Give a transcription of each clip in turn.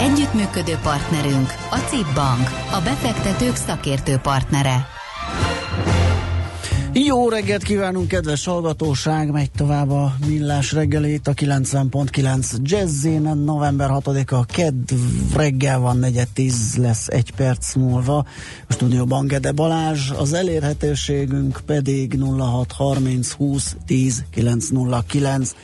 Együttműködő partnerünk a CIP Bank, a befektetők szakértő partnere. Jó reggelt kívánunk, kedves hallgatóság! Megy tovább a millás reggelét a 90.9 Jazzin. November 6-a kedd reggel van, negyed tíz lesz egy perc múlva. A stúdióban Gede Balázs, az elérhetőségünk pedig 0630 20 10 909.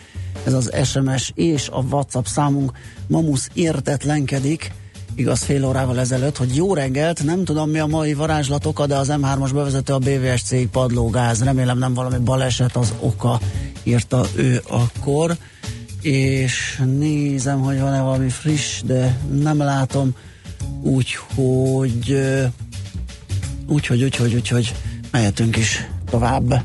Ez az SMS és a WhatsApp számunk. Mamusz értetlenkedik igaz fél órával ezelőtt, hogy jó reggelt, nem tudom mi a mai varázslatok, de az M3-as bevezető a BVS cég padlógáz. Remélem nem valami baleset az oka, írta ő akkor. És nézem, hogy van-e valami friss, de nem látom. Úgyhogy úgyhogy, úgyhogy, úgyhogy mehetünk is tovább.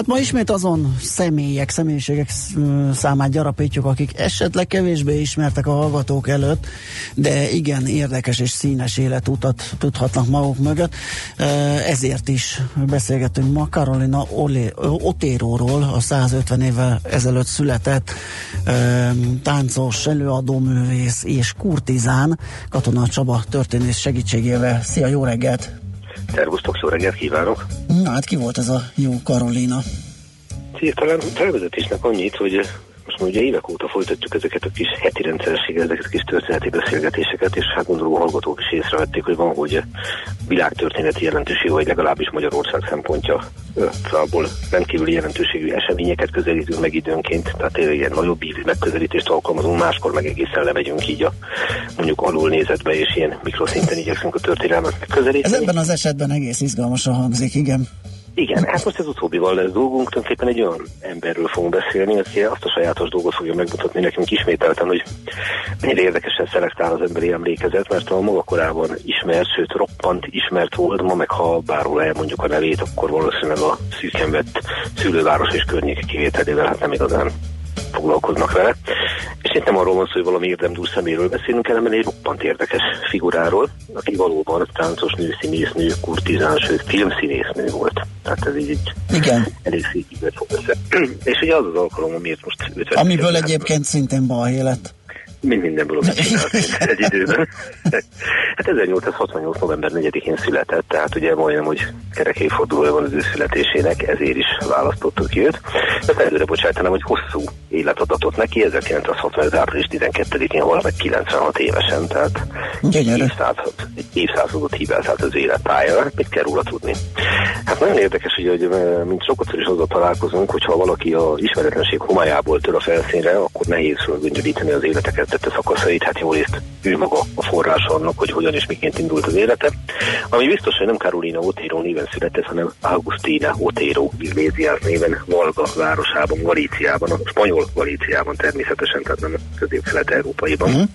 Hát ma ismét azon személyek, személyiségek számát gyarapítjuk, akik esetleg kevésbé ismertek a hallgatók előtt, de igen érdekes és színes életutat tudhatnak maguk mögött. Ezért is beszélgetünk ma Carolina Otéróról, a 150 évvel ezelőtt született táncos, előadóművész és kurtizán, Katona Csaba történész segítségével. Szia, jó reggelt! Szervusztok, szó reggelt kívánok! Na hát ki volt ez a jó Karolina? Talán felvezetésnek annyit, hogy most már ugye évek óta folytatjuk ezeket a kis heti rendszerességgel, ezeket a kis történeti beszélgetéseket, és hát gondolom hallgatók is észrevették, hogy van, hogy világtörténeti jelentőségű, vagy legalábbis Magyarország szempontja abból rendkívüli jelentőségű eseményeket közelítünk meg időnként, tehát tényleg ilyen nagyobb ívű megközelítést alkalmazunk, máskor meg egészen lemegyünk így a mondjuk alul nézetbe, és ilyen mikroszinten igyekszünk a történelmet megközelíteni. Ez ebben az esetben egész izgalmasan hangzik, igen. Igen, hát most ez utóbbival lesz dolgunk, tulajdonképpen egy olyan emberről fogunk beszélni, aki azt a sajátos dolgot fogja megmutatni nekünk ismételten, hogy mennyire érdekesen szelektál az emberi emlékezet, mert a maga korában ismert, sőt roppant ismert volt, ma meg ha bárhol elmondjuk a nevét, akkor valószínűleg a szűken vett szülőváros és környéke kivételével hát nem igazán foglalkoznak vele. És itt nem arról van szó, hogy valami érdemdús szeméről beszélünk, hanem egy roppant érdekes figuráról, aki valóban táncos nő, színésznő, kurtizán, sőt filmszínésznő volt. Tehát ez így Igen. elég szép fog össze. És ugye az az alkalom, amiért most 50 Amiből egyébként szintén balhé lett. Mind mindenből oda egy időben. Hát 1868. november 4-én született, tehát ugye majdnem, hogy kerek évfordulója van az ő születésének, ezért is választottuk őt. Ezt előre bocsájtanám, hogy hosszú életet adott neki, 1960. április 12-én hol meg 96 évesen, tehát évszázad, egy évszázadot hibelt át az életpálya, hát mit kell róla tudni. Hát nagyon érdekes, hogy, hogy mint sokat is azzal találkozunk, hogyha valaki a ismeretlenség homályából tör a felszínre, akkor nehéz fölgöngyölíteni az életeket tette szakaszait, hát jól részt ő maga a forrás annak, hogy hogyan és miként indult az élete. Ami biztos, hogy nem Carolina Otero néven született, hanem Augustina Otero Iglesias néven Valga városában, Galíciában, a spanyol Galíciában természetesen, tehát nem közép-kelet-európaiban. Uh-huh.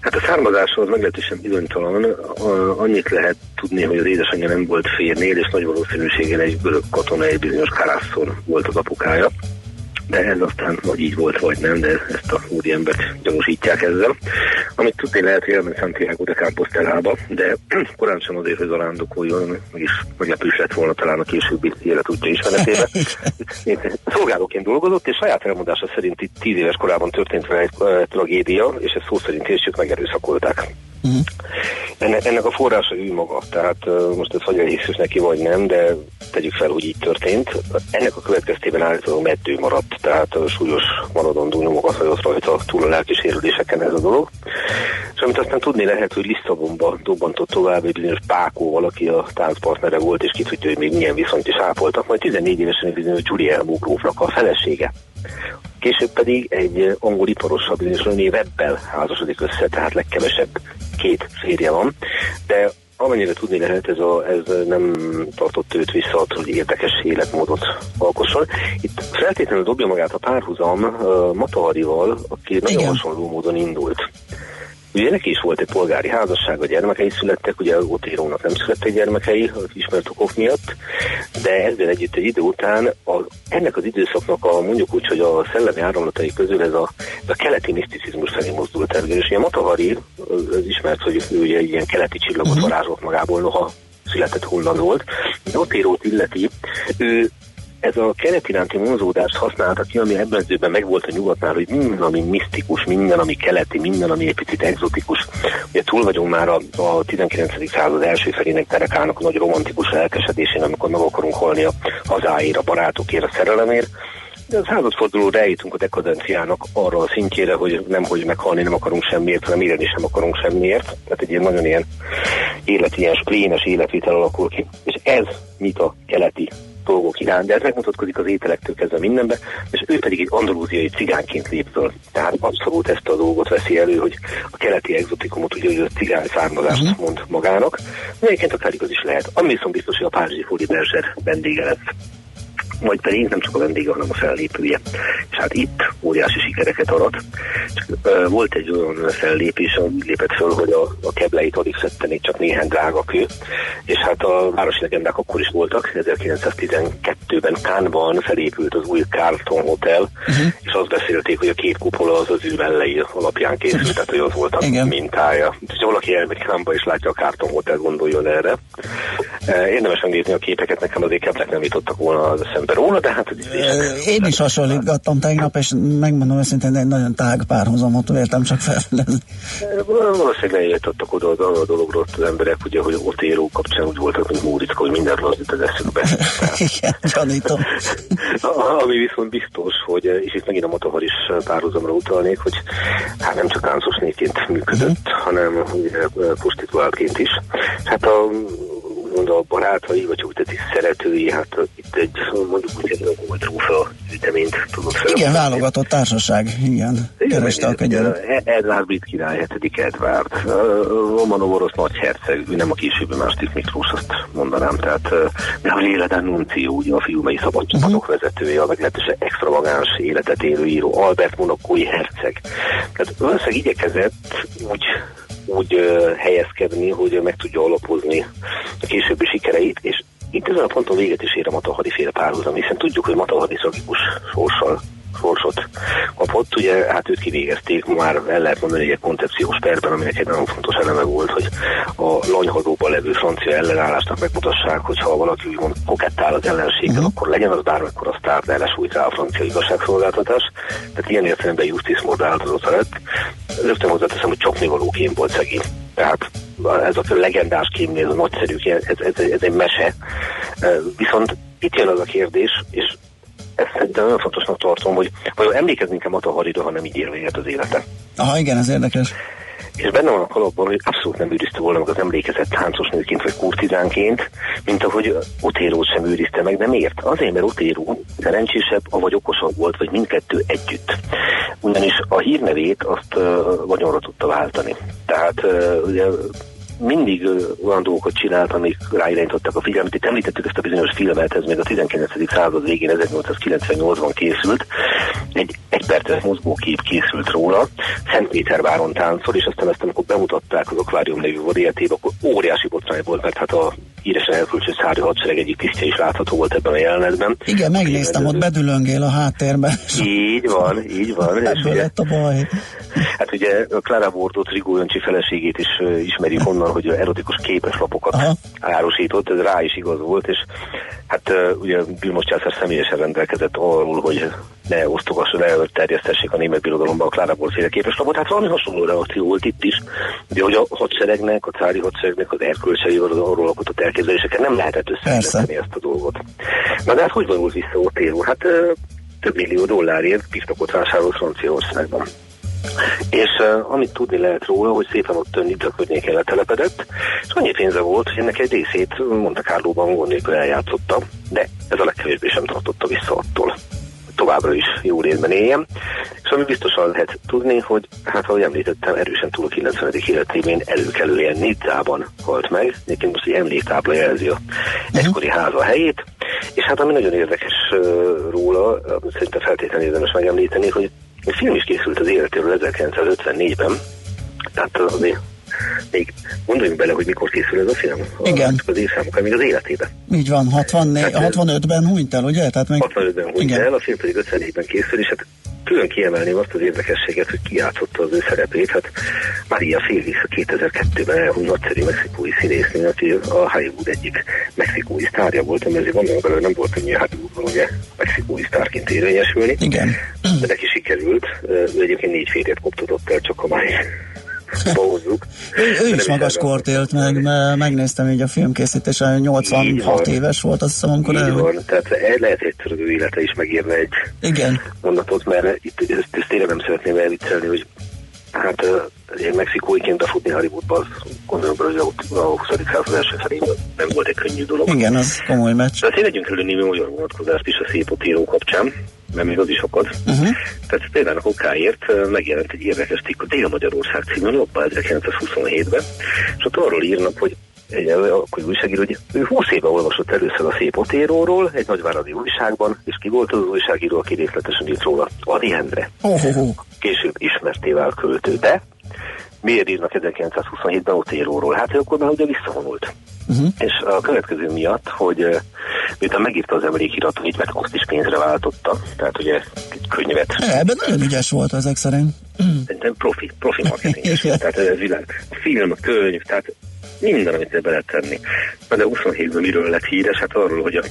Hát a származáshoz meglehetősen bizonytalan. Annyit lehet tudni, hogy az édesanyja nem volt férnél, és nagy valószínűséggel egy görög katona, egy bizonyos Karászon volt az apukája de ez aztán vagy így volt, vagy nem, de ezt a úri embert gyanúsítják ezzel. Amit tudni lehet, hogy elment Santiago de Compostelába, de korán sem azért, hogy zarándokoljon, mégis meglepős lett volna talán a későbbi élet útja ismeretében. Szolgálóként dolgozott, és saját elmondása szerint itt tíz éves korában történt vele egy tragédia, és ezt szó szerint később megerőszakolták. Uh-huh. Ennek, ennek a forrása ő maga, tehát most ez vagy elhiszős neki, vagy nem, de tegyük fel, hogy így történt. Ennek a következtében állítólag meddő maradt, tehát súlyos maradandó nyomokat hagyott rajta túl a lelki sérüléseken ez a dolog. És amit aztán tudni lehet, hogy Lisszabonba dobbantott tovább egy bizonyos Pákó valaki a táncpartnere volt, és ki tudja, hogy még milyen viszonyt is ápoltak, majd 14 évesen egy bizonyos Giuliano grófnak a felesége. Később pedig egy angol iparosabb bizonyos René Webbel házasodik össze, tehát legkevesebb két férje van, de amennyire tudni lehet, ez, a, ez nem tartott őt vissza attól, hogy érdekes életmódot alkosson. Itt feltétlenül dobja magát a párhuzam uh, Mataharival, aki Igen. nagyon hasonló módon indult. Ugye neki is volt egy polgári házasság, a gyermekei születtek, ugye Otérónak nem születtek gyermekei, az ismert okok miatt, de ezzel együtt egy idő után a, ennek az időszaknak a mondjuk úgy, hogy a szellemi áramlatai közül ez a, ez a keleti miszticizmus felé mozdult el. És ugye Matahari, az ismert, hogy ő ugye ilyen keleti csillagot uh-huh. varázsolt magából, noha született holland volt. De Otérót illeti, ő ez a kelet iránti vonzódást használta ki, ami ebben az időben megvolt a nyugatnál, hogy minden, ami misztikus, minden, ami keleti, minden, ami egy picit exotikus. Ugye túl vagyunk már a, a 19. század első felének terekának a nagy romantikus elkesedésén, amikor meg akarunk halni a hazáért, a barátokért, a szerelemért. De a századfordulóra eljutunk a dekadenciának arra a szintjére, hogy nem, hogy meghalni nem akarunk semmiért, hanem élni sem akarunk semmiért. Tehát egy ilyen nagyon ilyen élet, ilyen splénes életvitel alakul ki. És ez mit a keleti dolgok iránt, de ez megmutatkozik az ételektől kezdve mindenbe, és ő pedig egy andalúziai cigányként lép föl. Tehát abszolút ezt a dolgot veszi elő, hogy a keleti exotikumot, ugye, hogy a cigány származást uh-huh. mond magának, de egyébként akár igaz is lehet. Ami viszont biztos, hogy a Párizsi Fóli Berzser vendége lesz majd pedig nem csak a vendége, hanem a fellépője. És hát itt óriási sikereket arat. Csak, uh, volt egy olyan fellépés, ami lépett föl, hogy a, a kebleit alig szedtenék csak néhány drága kő, és hát a városi legendák akkor is voltak, 1912-ben Kánban felépült az új Carlton Hotel, uh-huh. és azt beszélték, hogy a két kupola az az ő mellei alapján készült, tehát hogy az volt a Igen. mintája. És ha valaki elmegy Kánba és látja a Carlton Hotel, gondoljon erre. Érdemes megnézni a képeket, nekem azért keblek nem jutottak volna az eszembe róla, de hát... Én is hasonlítgattam tegnap, és megmondom őszintén, egy nagyon tág párhuzamot véltem csak felfedezni. Valószínűleg lejutottak oda a dologról az emberek, ugye, hogy ott éró kapcsán úgy voltak, mint Múricka, hogy mindenről az az eszükbe. Igen, gyanítom. Ami viszont biztos, hogy, és itt megint a Motohar is párhuzamra utalnék, hogy hát nem csak táncos működött, uh-huh. hanem ugye, prostituáltként is. Hát a úgymond a barátai, vagy úgy tetszik szeretői, hát itt egy mondjuk úgy egy volt trófa üteményt tudott fel. Igen, válogatott társaság, igen, igen kereste a kegyelmet. Edvard brit király, hetedik Edvard, Romanov orosz nagy herceg, ő nem a későbbi második Miklós, azt mondanám, tehát Gabriele D'Annunzio, ugye a fiúmei szabadcsapatok uh-huh. vezetője, a meglehetősen extravagáns életet élő író, Albert Monokói herceg. Tehát valószínűleg igyekezett úgy úgy helyezkedni, hogy meg tudja alapozni a későbbi sikereit, és itt ezen a ponton véget is ér a Matahari féle párhuzam, hiszen tudjuk, hogy Matahari szakikus sorssal sorsot kapott. Ugye hát őt kivégezték, már el lehet mondani egy koncepciós perben, aminek egy nagyon fontos eleme volt, hogy a lanyhadóban levő francia ellenállásnak megmutassák, hogy ha valaki úgymond kokettál az ellenséggel, uh-huh. akkor legyen az bármikor a sztár, de lesújt rá a francia igazságszolgáltatás. Tehát ilyen értelemben Justice Mord áldozata lett. Rögtön hozzáteszem, hogy csoknivalóként volt szegény. Tehát ez a legendás kém, ez a nagyszerű, ez, ez, ez egy mese. Viszont itt jön az a kérdés, és ezt szerintem nagyon fontosnak tartom, hogy vajon emlékeznünk-e Mataharira, ha nem így ér véget az élete. Aha, igen, ez érdekes. És benne van a kalapban, hogy abszolút nem őrizte volna meg az emlékezett táncos nőként vagy kurtizánként, mint ahogy Otérót sem őrizte meg, de miért? Azért, mert Otéró szerencsésebb, vagy okosabb volt, vagy mindkettő együtt. Ugyanis a hírnevét azt uh, vagyonra tudta váltani. Tehát uh, ugye mindig olyan dolgokat csinált, amik ráirányították a figyelmet. Itt említettük ezt a bizonyos filmet, ez még a 19. század végén, 1898-ban készült. Egy egyperces mozgókép készült róla, Szentpéterváron táncol, és aztán ezt amikor bemutatták az Aquarium nevű vodiatébe, akkor óriási botrány volt, mert hát a híresen elkülcső szári hadsereg egyik tisztje is látható volt ebben a jelenetben. Igen, megnéztem, ott bedülöngél a háttérben. Így van, így van. Ebből ugye, lett a baj. Hát ugye Clara Bordot, Rigó Jöncsi feleségét is ismerjük onnan, hogy erotikus képeslapokat Aha. árusított, ez rá is igaz volt, és hát ugye Vilmos császár személyesen rendelkezett arról, hogy ne osztogasson, ne terjesztessék a német birodalomban a Clara Bord féle képeslapot. Hát valami hasonló reakció volt itt is, de hogy a hadseregnek, a cári hadseregnek az erkölcseivel az arról alkotott elképzeléseket nem lehetett összevetni ezt a dolgot. Na de hát hogy vonult vissza Otero? Hát több millió dollárért pisztokot vásárolt Franciaországban. És uh, amit tudni lehet róla, hogy szépen ott Nidza környékén letelepedett, és annyi pénze volt, hogy ennek egy részét Monte Carlo-ban gond nélkül eljátszotta, de ez a legkevésbé sem tartotta vissza attól továbbra is jó részben éljen. És ami biztosan lehet tudni, hogy hát ahogy említettem, erősen túl a 90. életében előkelően Nidzában halt meg. Egyébként most egy emléktábla jelzi a uh-huh. egykori háza helyét. És hát ami nagyon érdekes uh, róla, szerintem feltétlenül érdemes megemlíteni, hogy egy film is készült az életéről 1954-ben, tehát azért még gondoljunk bele, hogy mikor készül ez a film. Igen. Az évszámokkal, még az életében. Így van, 64, Tehát, 65-ben hunyt el, ugye? Tehát még... 65-ben hunyt igen. el, a film pedig 54-ben készül, és hát külön kiemelném azt az érdekességet, hogy kijátszotta az ő szerepét. Hát Maria Félix a 2002-ben elhunyt nagyszerű mexikói színésznő, aki a Hollywood egyik mexikói sztárja volt, ami azért gondolom belőle nem volt könnyű Hollywoodban ugye mexikói sztárként érvényesülni. Igen. De neki sikerült. Ő egyébként négy férjet koptatott el, csak a mai bohozzuk. ő, ő is magas kort élt meg, mert megnéztem így a filmkészítésen, 86 éves volt azt hiszem, amikor Így van, tehát lehet egyszer az ő élete is megírna egy Igen. mondatot, mert itt ezt, ezt tényleg nem szeretném elviccelni, hogy hát én mexikóiként befutni Hollywoodba, az gondolom, hogy a 20. század első felében nem volt egy könnyű dolog. Igen, az komoly meccs. De azért legyünk elő némi magyar vonatkozást is a szép kapcsán mert még az is akad. Uh-huh. Tehát például a kokáért megjelent egy érdekes cikk a Dél-Magyarország című lapban 1927-ben, és ott arról írnak, hogy egy akkor újságíró, hogy ő 20 éve olvasott először a szép otéróról egy nagyváradi újságban, és ki volt az újságíró, aki részletesen írt róla? Adi Endre. Uh-huh. Később ismertével költő, de miért írnak 1927-ben otéróról? Hát ő akkor már ugye visszavonult. Uh-huh. És a következő miatt, hogy miután megírta az emlékiratot, meg azt is pénzre váltotta, tehát ugye egy könyvet. Ebben nagyon ügyes volt ezek szerint. Szerintem profi, profi marketing. tehát ez világ. Film, könyv, tehát minden, amit be lehet tenni. De 27-ben miről lett híres? Hát arról, hogy a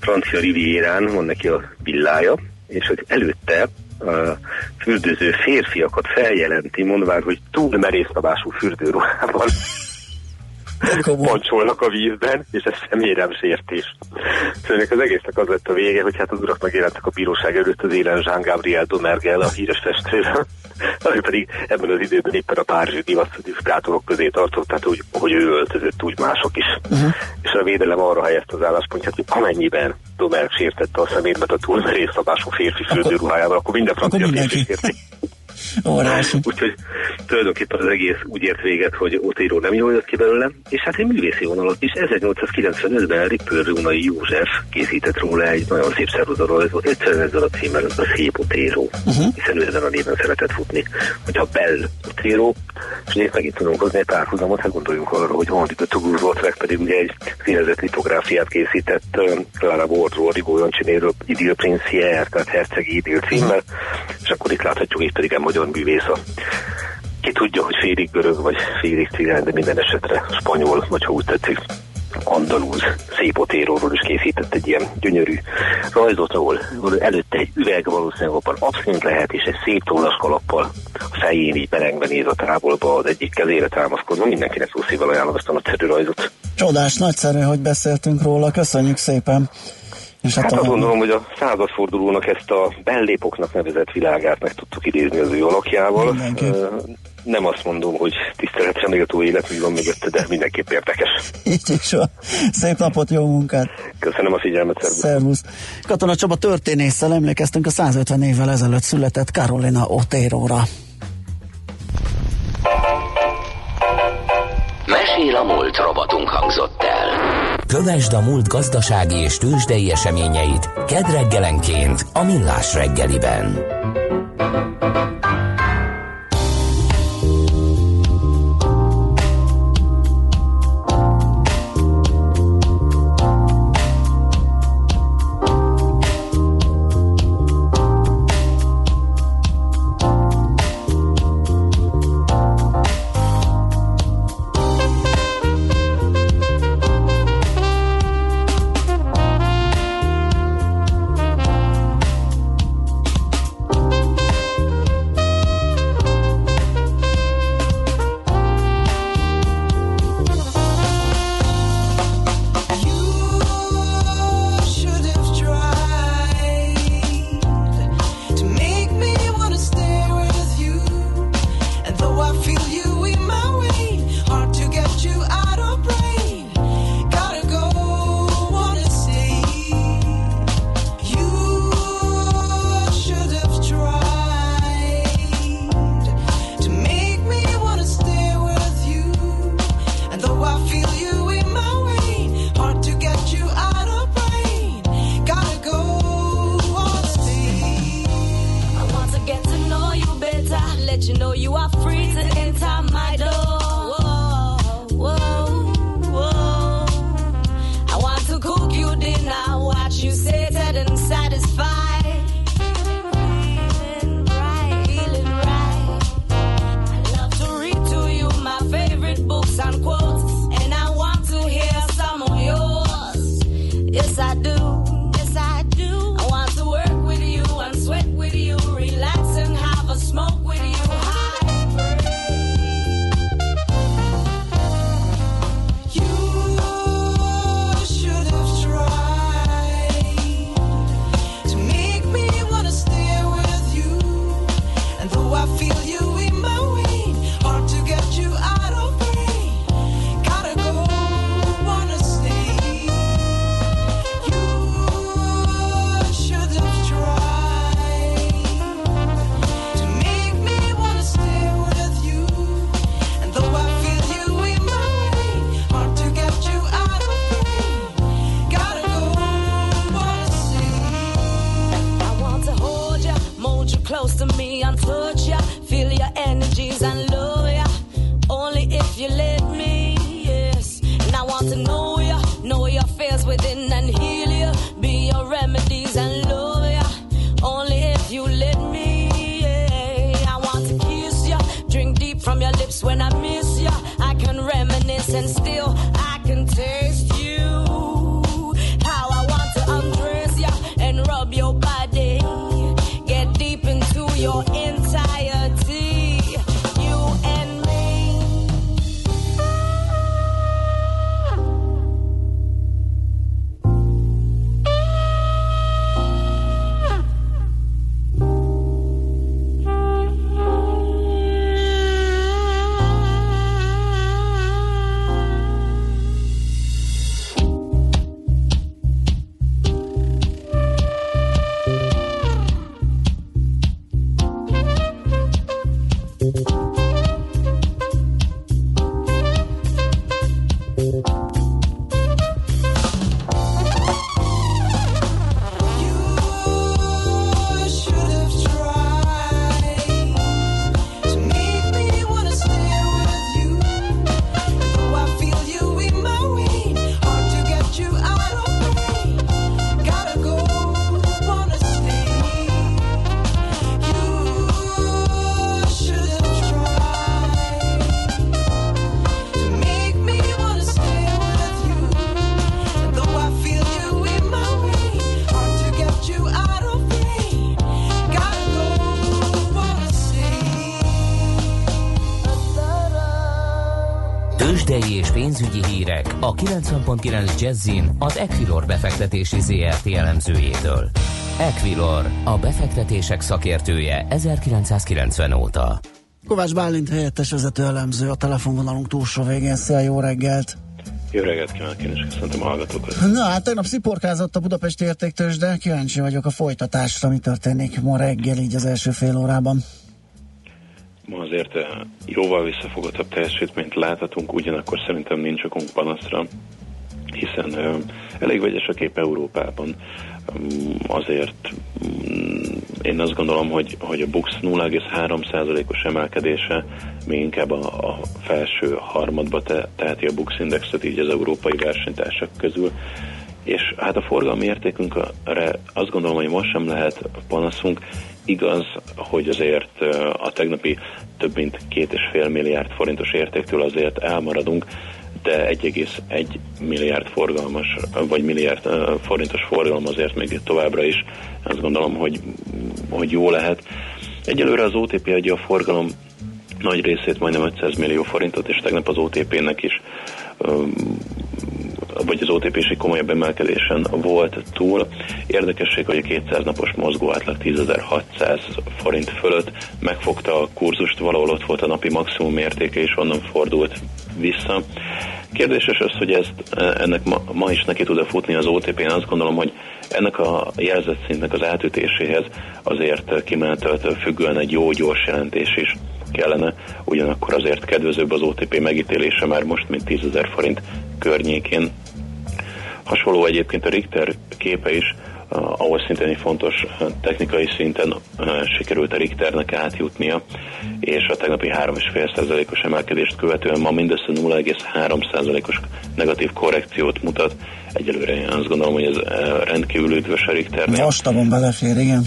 francia rivierán van neki a villája, és hogy előtte a fürdőző férfiakat feljelenti, mondván, hogy túl merészkabású fürdőruhában pancsolnak a vízben, és ez személyem sértés. Szóval az egésznek az lett a vége, hogy hát az urak megjelentek a bíróság előtt az élen Jean Gabriel Domergel, a híres festővel, ami pedig ebben az időben éppen a párizsi divatdiszkátorok közé tartott, tehát úgy, hogy ő öltözött, úgy mások is. Uh-huh. És a védelem arra helyezte az álláspontját, hogy amennyiben Domerg sértette a szemétmet a túlmerészabású férfi fürdőruhájával, akkor minden francia férfi sérti. Órási. Úgyhogy tulajdonképpen az egész úgy ért véget, hogy Otero nem jól jött ki belőle, és hát egy művészi vonalat is. 1895-ben Rippel Rónai József készített róla egy nagyon szép szeruzarajzot, egyszerűen ezzel a címmel, a szép Otero, uh-huh. hiszen ő ezen a néven szeretett futni, hogy a Bell Otero, és itt megint tudunk hozni egy párhuzamot, hát gondoljunk arra, hogy Henri de Toulouse-Lautrec pedig ugye egy színezett litográfiát készített Clara Bordról, Rigó Jancsinéről, Idil Princière, tehát Hercegi Idil címmel, és akkor itt láthatjuk itt pedig a magyar művész ki tudja, hogy félig görög, vagy félig cigány, de minden esetre spanyol, vagy ha úgy tetszik, andalúz szépotéróról is készített egy ilyen gyönyörű rajzot, ahol előtte egy üveg valószínűleg abban abszint lehet, és egy szép tollas kalappal a fején így belengve néz a távolba, az egyik kezére támaszkodva. Mindenkinek jó szívvel ajánlom ezt a nagyszerű rajzot. Csodás, nagyszerű, hogy beszéltünk róla. Köszönjük szépen! És hát, hát azt gondolom, hogy a századfordulónak ezt a bellépoknak nevezett világát meg tudtuk idézni az ő alakjával. Nem azt mondom, hogy tiszteletre méltó élet, van mögötte, de mindenképp érdekes. Így is van. Szép napot, jó munkát! Köszönöm a figyelmet, szervusz! szervusz. Katona Csaba történésszel emlékeztünk a 150 évvel ezelőtt született Carolina Otero-ra. Mesél a múlt robotunk hangzott el. Kövesd a múlt gazdasági és tőzsdei eseményeit kedd reggelenként a Millás reggeliben. 90.9 Jazzin az Equilor befektetési ZRT elemzőjétől. Equilor, a befektetések szakértője 1990 óta. Kovács Bálint helyettes vezető elemző a telefonvonalunk túlsó végén. Szia, jó reggelt! Jó reggelt kívánok, én is köszöntöm a hallgatókat. Na hát tegnap sziporkázott a Budapesti értéktős, de kíváncsi vagyok a folytatásra, mi történik ma reggel így az első fél órában. Ma azért eh, jóval visszafogottabb teljesítményt láthatunk, ugyanakkor szerintem nincs okunk panaszra, hiszen elég vegyes a kép Európában. Azért én azt gondolom, hogy, hogy a BUX 0,3%-os emelkedése még inkább a, a felső harmadba te, teheti a BUX indexet így az európai versenytársak közül. És hát a forgalmi értékünkre azt gondolom, hogy most sem lehet panaszunk, Igaz, hogy azért a tegnapi több mint két és fél milliárd forintos értéktől azért elmaradunk, de 1,1 milliárd forgalmas, vagy milliárd forintos forgalom azért még továbbra is azt gondolom, hogy, hogy jó lehet. Egyelőre az OTP adja a forgalom nagy részét, majdnem 500 millió forintot, és tegnap az OTP-nek is vagy az otp egy komolyabb emelkedésen volt túl. Érdekesség, hogy a 200 napos mozgó átlag 10.600 forint fölött megfogta a kurzust, valahol ott volt a napi maximum értéke, és onnan fordult vissza. Kérdéses az, hogy ezt, ennek ma, ma is neki tud-e futni az OTP, én azt gondolom, hogy ennek a jelzett szintnek az átütéséhez azért kimeneteltől függően egy jó gyors jelentés is kellene, ugyanakkor azért kedvezőbb az OTP megítélése már most, mint 10 forint környékén. Hasonló egyébként a Richter képe is, ahol szintén egy fontos technikai szinten sikerült a Richternek átjutnia, és a tegnapi 3,5%-os emelkedést követően ma mindössze 0,3%-os negatív korrekciót mutat. Egyelőre én azt gondolom, hogy ez rendkívül üdvös a Richternél. Vastagon belefér, igen.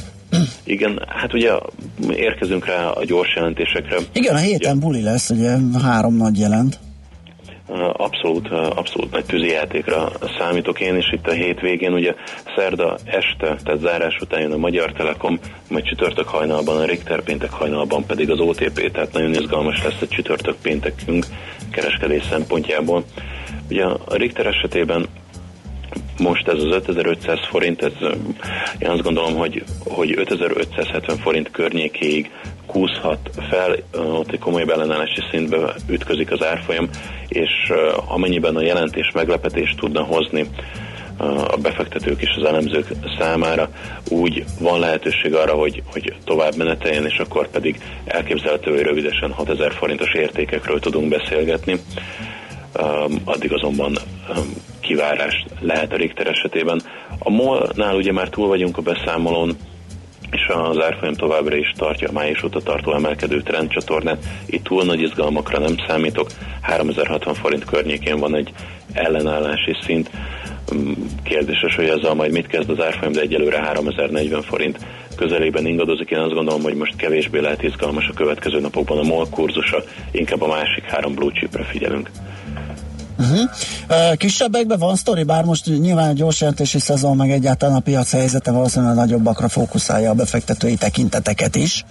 Igen, hát ugye érkezünk rá a gyors jelentésekre. Igen, a héten ugye, buli lesz, ugye három nagy jelent. Abszolút, abszolút nagy tűzijátékra számítok én is itt a hétvégén. Ugye szerda este, tehát zárás után jön a Magyar Telekom, majd csütörtök hajnalban a Richter, péntek hajnalban pedig az OTP, tehát nagyon izgalmas lesz a csütörtök péntekünk kereskedés szempontjából. Ugye a Richter esetében most ez az 5500 forint, ez, én azt gondolom, hogy, hogy 5570 forint környékéig kúszhat fel, ott egy komoly ellenállási szintbe ütközik az árfolyam, és amennyiben a jelentés meglepetést tudna hozni a befektetők és az elemzők számára, úgy van lehetőség arra, hogy, hogy tovább meneteljen, és akkor pedig elképzelhető, hogy rövidesen 6000 forintos értékekről tudunk beszélgetni. Addig azonban kivárás lehet a Richter esetében. A MOL-nál ugye már túl vagyunk a beszámolón, és az árfolyam továbbra is tartja a május óta tartó emelkedő trendcsatornát. Itt túl nagy izgalmakra nem számítok, 3060 forint környékén van egy ellenállási szint. Mm, kérdéses, hogy ezzel majd mit kezd az árfolyam, de egyelőre 3040 forint közelében ingadozik. Én azt gondolom, hogy most kevésbé lehet izgalmas a következő napokban a MOL kurzusa, inkább a másik három blue chipre figyelünk. Uh-huh. Kisebbekben van sztori, bár most nyilván a gyors jelentési szezon, meg egyáltalán a piac helyzete valószínűleg nagyobbakra fókuszálja a befektetői tekinteteket is.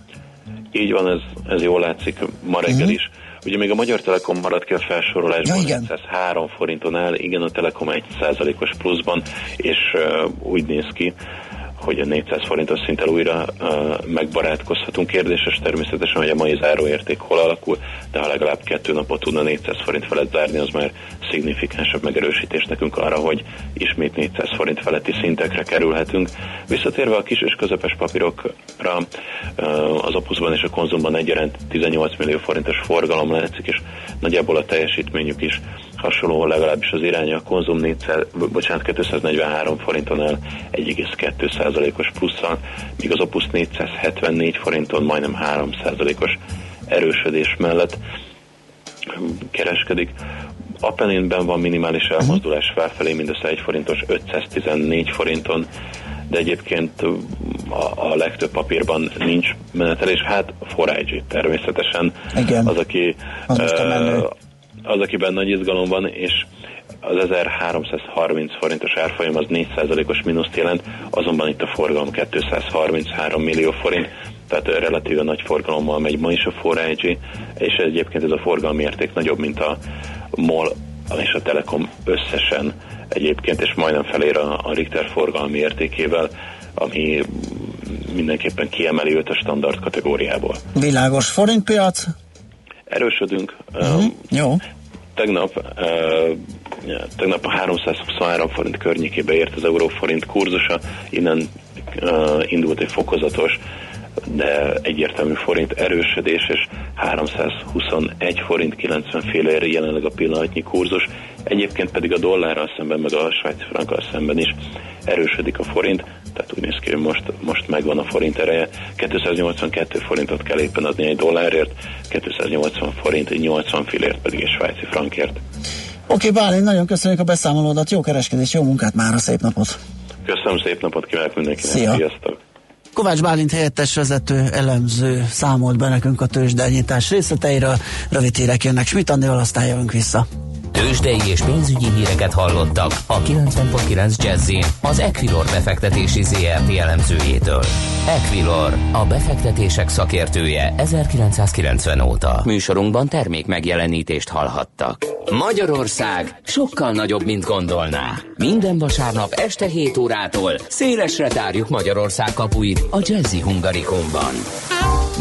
Így van, ez, ez jól látszik ma reggel uh-huh. is. Ugye még a Magyar Telekom maradt ki a felsorolásban, ja, igen. 3 forinton áll, igen, a Telekom 1%-os pluszban, és uh, úgy néz ki, hogy a 400 forintos szinttel újra uh, megbarátkozhatunk. Kérdéses természetesen, hogy a mai záróérték hol alakul, de ha legalább kettő napot tudna 400 forint felett zárni, az már szignifikánsabb megerősítés nekünk arra, hogy ismét 400 forint feletti szintekre kerülhetünk. Visszatérve a kis és közepes papírokra, uh, az Opusban és a Konzumban egyaránt 18 millió forintos forgalom látszik, és nagyjából a teljesítményük is hasonló legalábbis az iránya. A konzum 400, bocsánat, 243 forinton el 1,2%-os plusszal, míg az Opus 474 forinton majdnem 3%-os erősödés mellett kereskedik. Apeninben van minimális mhm. elmozdulás felfelé, mindössze 1 forintos 514 forinton, de egyébként a, a legtöbb papírban nincs menetelés. Hát Forage természetesen Igen. az, aki az, uh, az, akiben nagy izgalom van, és az 1330 forintos árfolyam az 4%-os mínuszt jelent, azonban itt a forgalom 233 millió forint, tehát relatíve nagy forgalommal megy ma is a Forage, és egyébként ez a forgalmi érték nagyobb, mint a MOL és a Telekom összesen egyébként, és majdnem felér a, a Richter forgalmi értékével, ami mindenképpen kiemeli őt a standard kategóriából. Világos forintpiac? Erősödünk. Um, jó. Tegnap, uh, tegnap a 323 forint környékébe ért az euróforint kurzusa, innen uh, indult egy fokozatos de egyértelmű forint erősödés, és 321 forint 90 féle jelenleg a pillanatnyi kurzus. Egyébként pedig a dollárral szemben, meg a svájci frankkal szemben is erősödik a forint, tehát úgy néz ki, hogy most, most megvan a forint ereje. 282 forintot kell éppen adni egy dollárért, 280 forint, 80 fillért pedig egy svájci frankért. Oké, okay, Bálint, nagyon köszönjük a beszámolódat, jó kereskedés, jó munkát már, a szép napot! Köszönöm, szép napot kívánok mindenkinek, Szia. sziasztok! Kovács Bálint helyettes vezető elemző számolt be nekünk a tőzsdenyítás részleteiről. Rövid hírek jönnek Schmidt Andival, aztán jövünk vissza. Tőzsdei és pénzügyi híreket hallottak a 90.9 jazz az Equilor befektetési ZRT elemzőjétől. Equilor, a befektetések szakértője 1990 óta. Műsorunkban termék megjelenítést hallhattak. Magyarország sokkal nagyobb, mint gondolná. Minden vasárnap este 7 órától szélesre tárjuk Magyarország kapuit a Jazzy Hungarikumban.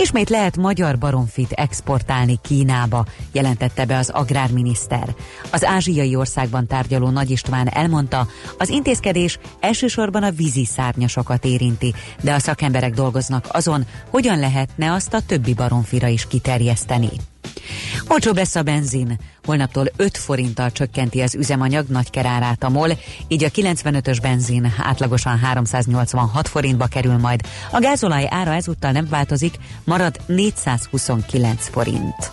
Ismét lehet magyar baromfit exportálni Kínába, jelentette be az agrárminiszter. Az ázsiai országban tárgyaló Nagy István elmondta, az intézkedés elsősorban a vízi szárnyasokat érinti, de a szakemberek dolgoznak azon, hogyan lehetne azt a többi baromfira is kiterjeszteni. Olcsóbb lesz a benzin. Holnaptól 5 forinttal csökkenti az üzemanyag nagykerárát a MOL, így a 95-ös benzin átlagosan 386 forintba kerül majd. A gázolaj ára ezúttal nem változik, marad 429 forint.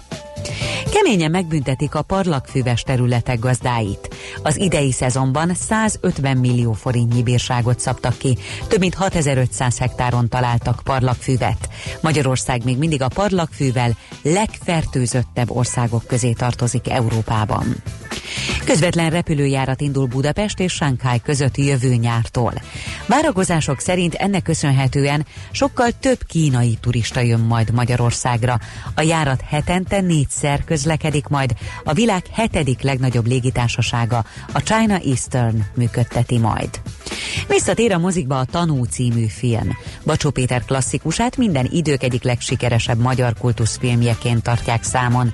Keményen megbüntetik a parlagfüves területek gazdáit. Az idei szezonban 150 millió forintnyi bírságot szabtak ki, több mint 6500 hektáron találtak parlagfüvet. Magyarország még mindig a parlagfűvel legfertőzöttebb országok közé tartozik Európában. Közvetlen repülőjárat indul Budapest és Shanghai között jövő nyártól. Várakozások szerint ennek köszönhetően sokkal több kínai turista jön majd Magyarországra. A járat hetente négyszer közlekedik majd. A világ hetedik legnagyobb légitársasága, a China Eastern működteti majd. Visszatér a mozikba a Tanú című film. Bacsó Péter klasszikusát minden idők egyik legsikeresebb magyar kultuszfilmjeként tartják számon.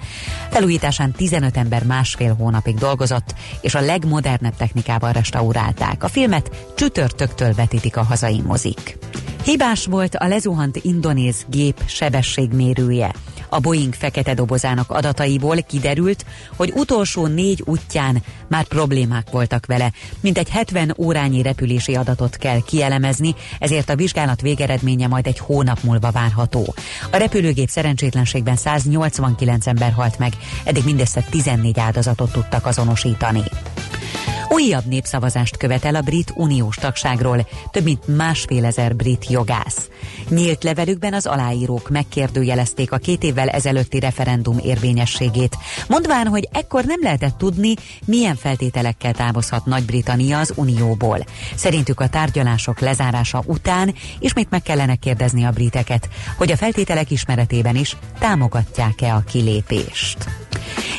Felújításán 15 ember másfél hónapig dolgozott, és a legmodernebb technikával restaurálták. A filmet csütörtöktől vetítik a hazai mozik. Hibás volt a lezuhant indonéz gép sebességmérője. A Boeing fekete dobozának adataiból kiderült, hogy utolsó négy útján már problémák voltak vele. Mint egy 70 órányi repülési adatot kell kielemezni, ezért a vizsgálat végeredménye majd egy hónap múlva várható. A repülőgép szerencsétlenségben 189 ember halt meg, eddig mindössze 14 áldozatot tudtak azonosítani. Újabb népszavazást követel a brit uniós tagságról, több mint másfél ezer brit jogász. Nyílt levelükben az aláírók megkérdőjelezték a két évvel ezelőtti referendum érvényességét, mondván, hogy ekkor nem lehetett tudni, milyen feltételekkel távozhat Nagy-Britannia az unióból. Szerintük a tárgyalások lezárása után ismét meg kellene kérdezni a briteket, hogy a feltételek ismeretében is támogatják-e a kilépést.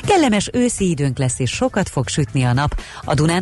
Kellemes őszi időnk lesz, és sokat fog sütni a nap. A Dunántúlon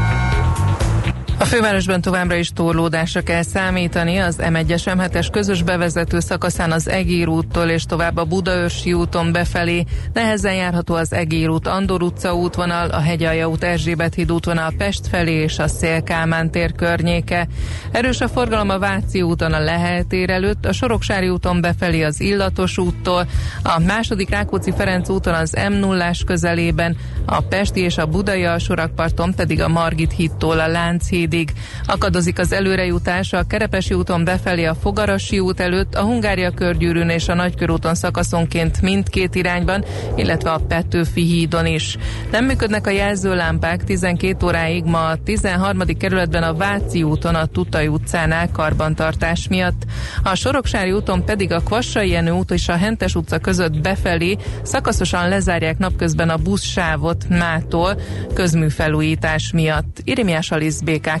a levegő. Egész héten enyhe időre készülhetünk, de fokozatosan egyre hűvösebb lesz. A hírszerkesztő Csmittandit hallották friss hírek legközelebb fél óra múlva. Budapest legfrissebb közlekedési hírei itt a 90.9 jazz a fővárosban továbbra is torlódásra kell számítani az M1-es M7-es közös bevezető szakaszán az Egér úttól és tovább a Budaörsi úton befelé. Nehezen járható az Egér út, Andor utca útvonal, a Hegyalja út, Erzsébet híd útvonal Pest felé és a Szélkámán tér környéke. Erős a forgalom a Váci úton a Lehel tér előtt, a Soroksári úton befelé az Illatos úttól, a második Rákóczi Ferenc úton az m 0 közelében, a Pesti és a Budai alsórakparton pedig a Margit hídtól a Lánchíd hídig. Akadozik az előrejutás a Kerepesi úton befelé a Fogarasi út előtt, a Hungária körgyűrűn és a Nagykörúton szakaszonként mindkét irányban, illetve a Petőfi hídon is. Nem működnek a jelzőlámpák 12 óráig ma a 13. kerületben a Váci úton a Tutai utcánál karbantartás miatt. A Soroksári úton pedig a Kvassai Jenő út és a Hentes utca között befelé szakaszosan lezárják napközben a buszsávot mától közműfelújítás miatt. Irimiás Alisz BKK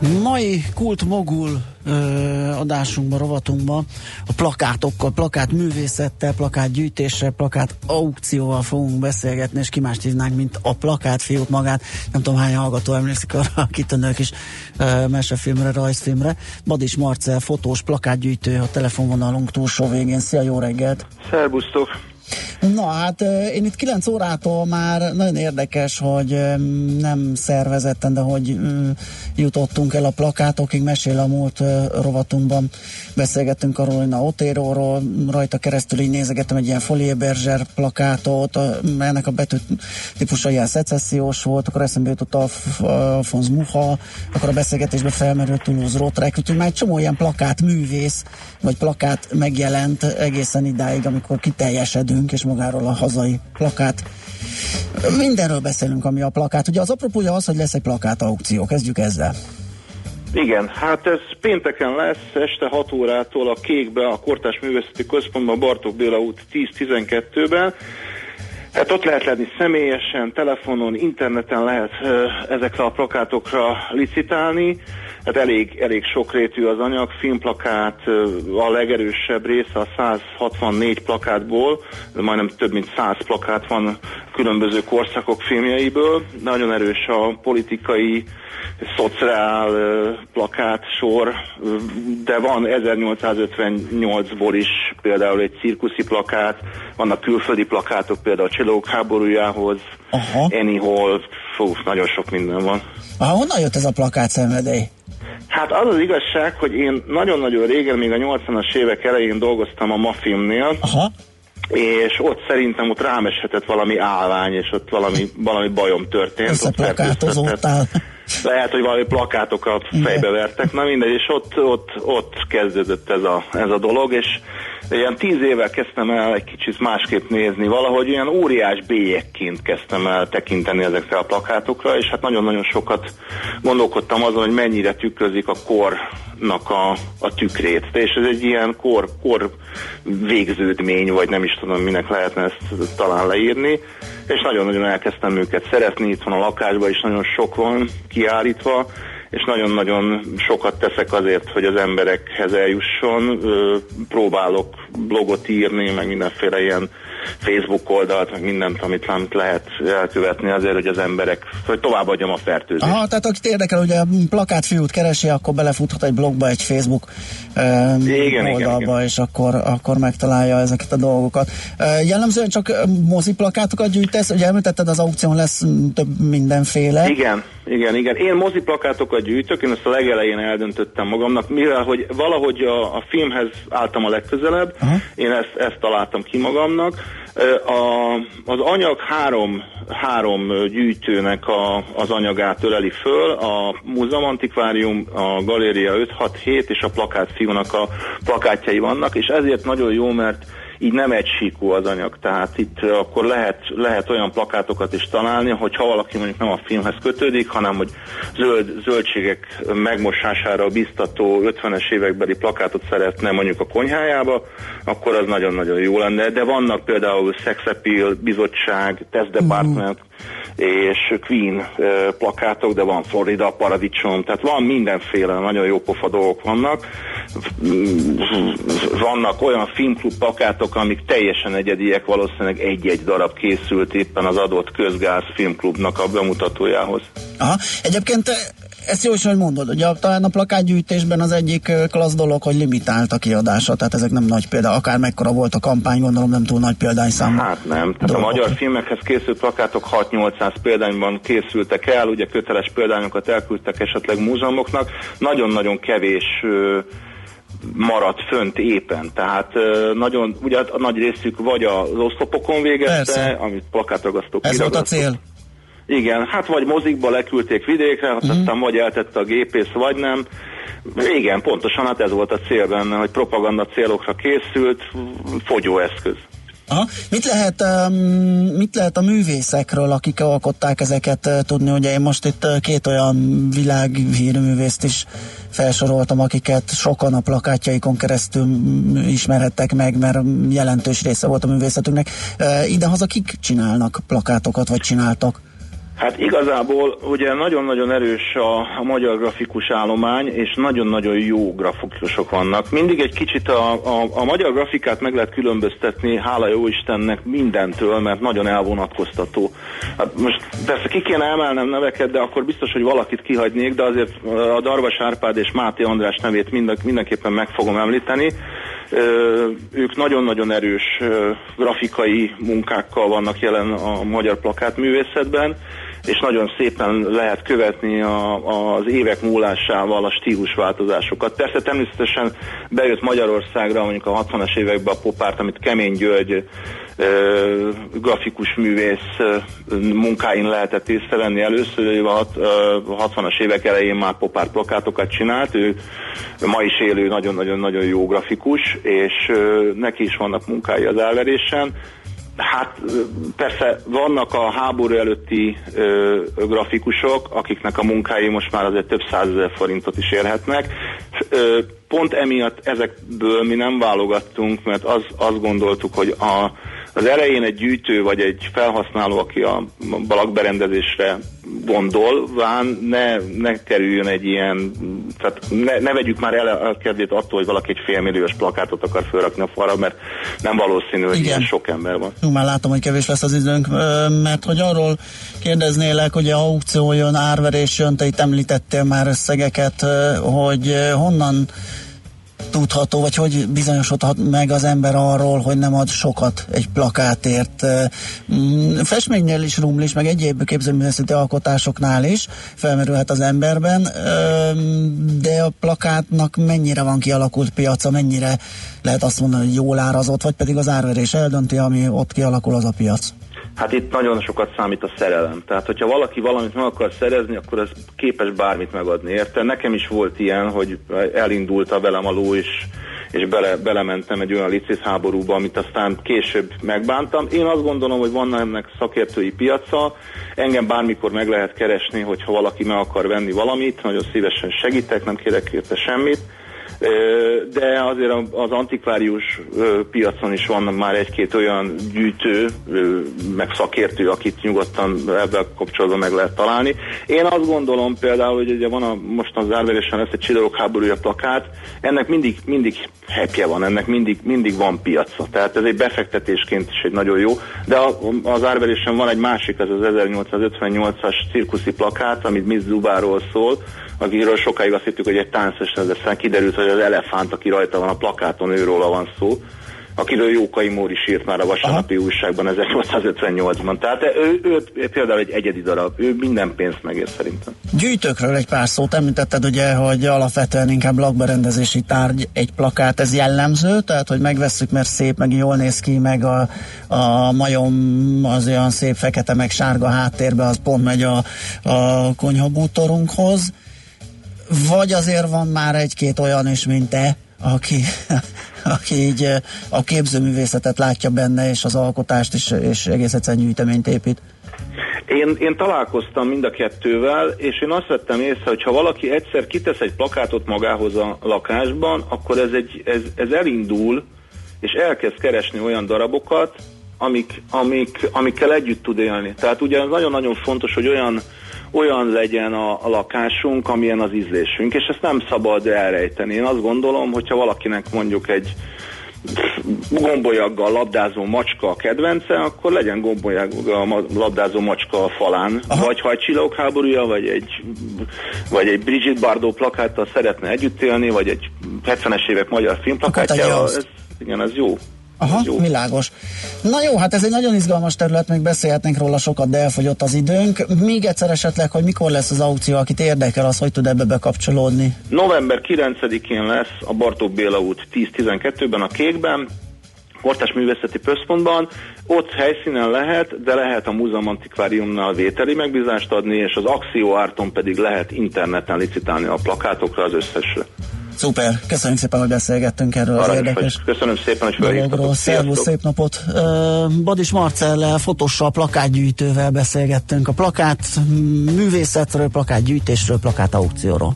Mai kult mogul ö, adásunkban, rovatunkban a plakátokkal, plakát művészettel, plakát gyűjtéssel, plakát aukcióval fogunk beszélgetni, és ki mást hívnánk, mint a plakát fiút magát. Nem tudom, hány hallgató emlékszik arra a kitűnő kis ö, mesefilmre, rajzfilmre. Badis Marcel, fotós, plakátgyűjtő, a telefonvonalunk túlsó végén. Szia, jó reggelt! Szerbusztok! Na hát én itt 9 órától már nagyon érdekes, hogy nem szervezetten, de hogy jutottunk el a plakátokig, mesél a múlt rovatunkban beszélgettünk a Rolina Otéróról, rajta keresztül így nézegettem egy ilyen Folie Berger plakátot, ennek a betű típusa ilyen szecessziós volt, akkor eszembe jutott Alfonz Muha, akkor a beszélgetésben felmerült Toulouse Lautrec, úgyhogy már egy csomó ilyen plakát művész, vagy plakát megjelent egészen idáig, amikor kiteljesedünk, és magáról a hazai plakát. Mindenről beszélünk, ami a plakát. Ugye az apropója az, hogy lesz egy plakát aukció. Kezdjük ezzel. Igen, hát ez pénteken lesz, este 6 órától a Kékbe, a Kortás Művészeti Központban, Bartók Béla út 10-12-ben. Hát ott lehet lenni személyesen, telefonon, interneten lehet ezekre a plakátokra licitálni. Hát elég, elég sokrétű az anyag, filmplakát a legerősebb része a 164 plakátból, majdnem több mint 100 plakát van különböző korszakok filmjeiből. Nagyon erős a politikai, szociál plakát sor, de van 1858-ból is például egy cirkuszi plakát, vannak külföldi plakátok, például a Csillagok háborújához, Aha. Hall, fú, nagyon sok minden van. Aha, honnan jött ez a plakát szenvedély? Hát az az igazság, hogy én nagyon-nagyon régen, még a 80-as évek elején dolgoztam a Mafilmnél, Aha. és ott szerintem ott rám eshetett valami állvány, és ott valami, valami bajom történt. Összeplakátozódtál. Lehet, hogy valami plakátokat fejbe vertek, na mindegy, és ott, ott, ott kezdődött ez a, ez a dolog, és ilyen tíz évvel kezdtem el egy kicsit másképp nézni, valahogy olyan óriás bélyekként kezdtem el tekinteni ezekre a plakátokra, és hát nagyon-nagyon sokat gondolkodtam azon, hogy mennyire tükrözik a kornak a, a tükrét. És ez egy ilyen kor, kor végződmény, vagy nem is tudom, minek lehetne ezt talán leírni, és nagyon-nagyon elkezdtem őket szeretni, itt van a lakásban is nagyon sok van kiállítva, és nagyon-nagyon sokat teszek azért, hogy az emberekhez eljusson. Próbálok blogot írni, meg mindenféle ilyen Facebook oldalt, meg mindent, amit, amit lehet elkövetni azért, hogy az emberek, hogy továbbadjam a fertőzést. Aha, tehát akit érdekel, hogy a plakátfiút keresi, akkor belefuthat egy blogba, egy Facebook um, igen, oldalba, igen, igen. és akkor, akkor megtalálja ezeket a dolgokat. Uh, jellemzően csak mozi plakátokat gyűjtesz, ugye említetted, az aukción lesz több mindenféle. Igen, igen, igen. Én mozi plakátokat gyűjtök, én ezt a legelején eldöntöttem magamnak, mivel hogy valahogy a, a filmhez álltam a legközelebb, Aha. én ezt, ezt találtam ki magamnak. A, az anyag három, három gyűjtőnek a, az anyagát öleli föl, a Múzeum Antikvárium, a Galéria 567 és a Plakát fiúnak a plakátjai vannak, és ezért nagyon jó, mert így nem egy síkú az anyag, tehát itt akkor lehet, lehet olyan plakátokat is találni, hogy ha valaki mondjuk nem a filmhez kötődik, hanem hogy zöld, zöldségek megmosására biztató 50-es évekbeli plakátot szeretne mondjuk a konyhájába, akkor az nagyon-nagyon jó lenne. De vannak például Sex Appeal, bizottság, Test Department, uh és Queen plakátok, de van Florida, Paradicsom, tehát van mindenféle nagyon jó pofa dolgok vannak. Vannak olyan filmklub plakátok, amik teljesen egyediek, valószínűleg egy-egy darab készült éppen az adott közgáz filmklubnak a bemutatójához. Aha. Egyébként ezt jó is, hogy mondod, a, talán a plakátgyűjtésben az egyik klassz dolog, hogy limitált a kiadása, tehát ezek nem nagy példa, akár mekkora volt a kampány, gondolom nem túl nagy példányszám. Hát nem, tehát dolgok. a magyar filmekhez készült plakátok 6-800 példányban készültek el, ugye köteles példányokat elküldtek esetleg múzeumoknak, nagyon-nagyon kevés maradt fönt éppen. Tehát nagyon, ugye a nagy részük vagy az oszlopokon végezte, Persze. amit plakátogasztók Ez volt a cél. Igen, hát vagy mozikba leküldték vidékre, hát uh-huh. aztán vagy eltette a gépész, vagy nem. Igen, pontosan, hát ez volt a cél benne, hogy propaganda célokra készült, fogyóeszköz. Aha. Mit, lehet, mit lehet a művészekről, akik alkották ezeket uh, tudni? Ugye én most itt uh, két olyan világhírművészt is felsoroltam, akiket sokan a plakátjaikon keresztül ismerhettek meg, mert jelentős része volt a művészetünknek. Uh, idehaza kik csinálnak plakátokat, vagy csináltak? Hát igazából ugye nagyon-nagyon erős a, a magyar grafikus állomány, és nagyon-nagyon jó grafikusok vannak. Mindig egy kicsit a, a, a magyar grafikát meg lehet különböztetni, hála jó Istennek mindentől, mert nagyon elvonatkoztató. Hát most persze ki kéne emelnem neveket, de akkor biztos, hogy valakit kihagynék, de azért a Darvas Árpád és Máté András nevét minden, mindenképpen meg fogom említeni. Ők nagyon-nagyon erős grafikai munkákkal vannak jelen a magyar plakátművészetben és nagyon szépen lehet követni a, az évek múlásával a stílusváltozásokat. Persze természetesen bejött Magyarországra mondjuk a 60-as években a popárt, amit Kemény György grafikus művész munkáin lehetett észrevenni először, ő a 60-as évek elején már popárt plakátokat csinált, ő ma is élő nagyon-nagyon-nagyon jó grafikus, és neki is vannak munkái az elverésen. Hát persze vannak a háború előtti ö, grafikusok, akiknek a munkái most már azért több százezer forintot is érhetnek. Ö, pont emiatt ezekből mi nem válogattunk, mert az, azt gondoltuk, hogy a, az elején egy gyűjtő vagy egy felhasználó, aki a balakberendezésre gondol, ván ne, ne kerüljön egy ilyen, tehát ne, ne vegyük már el a kedvét attól, hogy valaki egy félmilliós plakátot akar felrakni a falra, mert nem valószínű, hogy Igen. ilyen sok ember van. Jó, már látom, hogy kevés lesz az időnk, mert hogy arról kérdeznélek, hogy a aukció jön, árverés jön, te itt említettél már összegeket, hogy honnan tudható, vagy hogy bizonyosodhat meg az ember arról, hogy nem ad sokat egy plakátért. Mm, festménynél is, rumlis, meg egyéb képzőművészeti alkotásoknál is felmerülhet az emberben, de a plakátnak mennyire van kialakult piaca, mennyire lehet azt mondani, hogy jól árazott, vagy pedig az árverés eldönti, ami ott kialakul az a piac? Hát itt nagyon sokat számít a szerelem. Tehát, hogyha valaki valamit meg akar szerezni, akkor ez képes bármit megadni, érte? Nekem is volt ilyen, hogy elindult a velem a ló, és, és bele, belementem egy olyan licész háborúba, amit aztán később megbántam. Én azt gondolom, hogy van ennek szakértői piaca, engem bármikor meg lehet keresni, hogyha valaki meg akar venni valamit, nagyon szívesen segítek, nem kérek érte semmit de azért az antikvárius piacon is van már egy-két olyan gyűjtő, meg szakértő, akit nyugodtan ebben kapcsolatban meg lehet találni. Én azt gondolom például, hogy ugye van a, most az árverésen lesz egy Csillagok háborúja plakát, ennek mindig, mindig hepje van, ennek mindig, mindig van piaca. Tehát ez egy befektetésként is egy nagyon jó, de az árverésen van egy másik, ez az 1858-as cirkuszi plakát, amit Miss Zubáról szól, akiről sokáig azt hittük, hogy egy táncos, de aztán kiderült, hogy az elefánt, aki rajta van a plakáton, őróla van szó akiről Jókai Móri írt már a vasárnapi Aha. újságban 1858-ban. Tehát ő, ő, ő például egy egyedi darab, ő minden pénzt megér szerintem. Gyűjtőkről egy pár szót említetted ugye, hogy alapvetően inkább lakberendezési tárgy egy plakát, ez jellemző, tehát hogy megvesszük, mert szép, meg jól néz ki, meg a, a majom az olyan szép fekete, meg sárga háttérbe, az pont megy a, a konyhabútorunkhoz vagy azért van már egy-két olyan is, mint te, aki, aki így a képzőművészetet látja benne, és az alkotást is, és egész egyszerűen gyűjteményt épít? Én, én találkoztam mind a kettővel, és én azt vettem észre, hogy ha valaki egyszer kitesz egy plakátot magához a lakásban, akkor ez, egy, ez, ez elindul, és elkezd keresni olyan darabokat, amik, amik, amikkel együtt tud élni. Tehát ugye nagyon-nagyon fontos, hogy olyan olyan legyen a, a lakásunk, amilyen az ízlésünk, és ezt nem szabad elrejteni. Én azt gondolom, hogyha valakinek mondjuk egy gombolyaggal labdázó macska a kedvence, akkor legyen gombolyaggal labdázó macska a falán. Aha. Vagy ha egy csillagok háborúja, vagy egy, vagy egy Brigitte Bardot plakáttal szeretne együtt élni, vagy egy 70-es évek magyar filmplakátjával, ez, igen, ez jó. Aha, jó. világos. Na jó, hát ez egy nagyon izgalmas terület, még beszélhetnénk róla sokat, de elfogyott az időnk. Még egyszer esetleg, hogy mikor lesz az aukció, akit érdekel, az hogy tud ebbe bekapcsolódni? November 9-én lesz a Bartók Béla út 10-12-ben a Kékben, Kortás Művészeti Központban. Ott helyszínen lehet, de lehet a Múzeum Antikváriumnál vételi megbízást adni, és az Akció Árton pedig lehet interneten licitálni a plakátokra az összesre. Szuper, köszönjük szépen, hogy beszélgettünk erről az érdekes Köszönöm szépen, hogy felhívtatok. Szervusz, szép napot! Badis Marcellel, fotossal, plakátgyűjtővel beszélgettünk a plakát művészetről, plakátgyűjtésről, plakát aukcióról.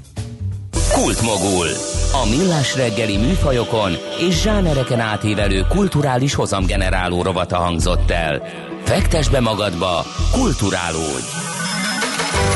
Kultmogul. A millás reggeli műfajokon és zsánereken átívelő kulturális hozamgeneráló rovata hangzott el. Fektes be magadba, kulturálódj!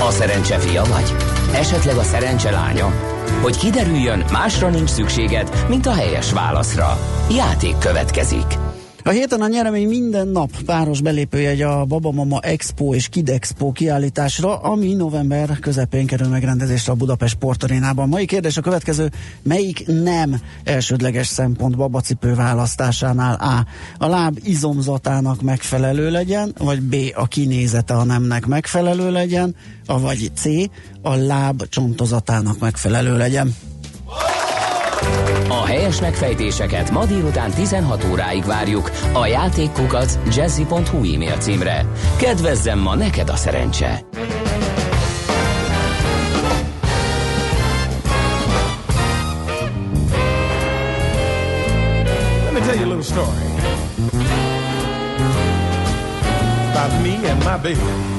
A szerencse fia vagy? Esetleg a szerencse lánya? Hogy kiderüljön, másra nincs szükséged, mint a helyes válaszra. Játék következik. A héten a nyeremény minden nap páros belépőjegy a Babamama Expo és Kid Expo kiállításra, ami november közepén kerül megrendezésre a Budapest Sportarénában. Mai kérdés a következő, melyik nem elsődleges szempont babacipő választásánál A. A láb izomzatának megfelelő legyen, vagy B. A kinézete a nemnek megfelelő legyen, vagy C. A láb csontozatának megfelelő legyen. A helyes megfejtéseket ma délután 16 óráig várjuk a játékkukac jazzy.hu e-mail címre. Kedvezzem ma neked a szerencse! Let me tell you a little story about me and my baby.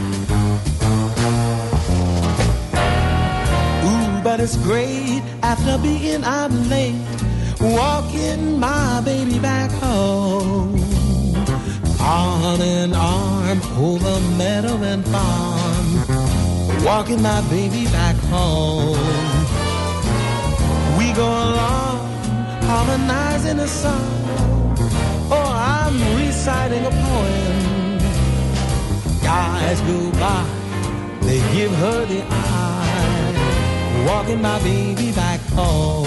But it's great after being out late, walking my baby back home. Arm in arm over meadow and farm, walking my baby back home. We go along, harmonizing a song. Oh, I'm reciting a poem. Guys go by, they give her the eye, walking my baby back home.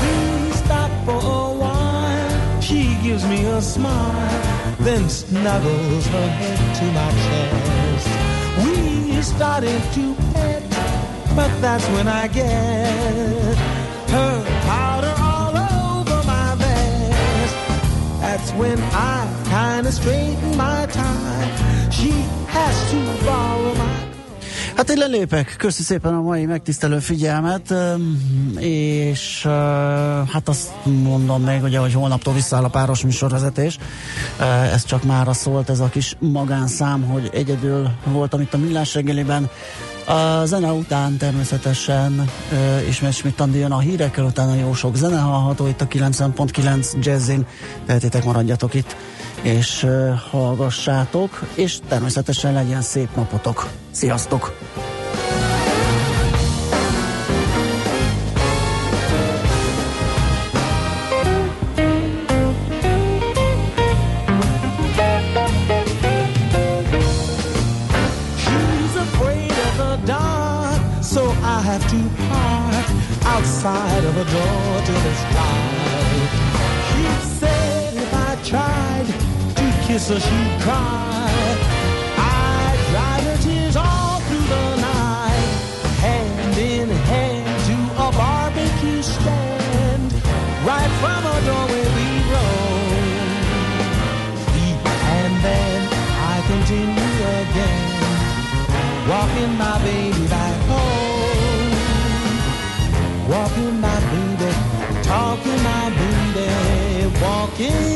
We stop for a while, she gives me a smile, then snuggles her head to my chest. We started to pet, but that's when I get her powder all over my vest. That's when I kinda straighten my tie. She has to borrow my Hát én lelépek, köszi szépen a mai megtisztelő figyelmet, és hát azt mondom még, ugye, hogy holnaptól visszaáll a páros műsorvezetés. Ez csak mára szólt, ez a kis magánszám, hogy egyedül voltam itt a Millás reggeliben. A zene után természetesen ö, ismét Schmidt jön a hírekkel, utána jó sok zene hallható itt a 90.9 Jazzin, tehetitek maradjatok itt és uh, hallgassátok, és természetesen legyen szép napotok. Sziasztok! Her, she'd cry. I'd drive her tears all through the night, hand in hand to a barbecue stand, right from a doorway we roll. And then I continue again walking my baby back home. Walking my baby, talking my baby, walking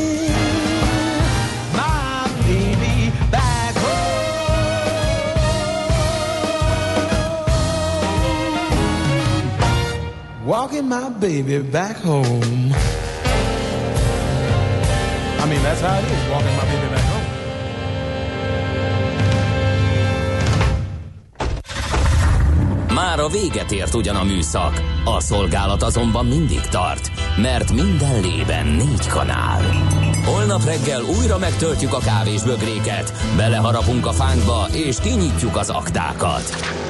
Walking my baby back home. I mean, that's how it is, walking my baby back home. Már a véget ért ugyan a műszak, a szolgálat azonban mindig tart, mert minden lében négy kanál. Holnap reggel újra megtöltjük a kávés bögréket, beleharapunk a fánkba és kinyitjuk az aktákat.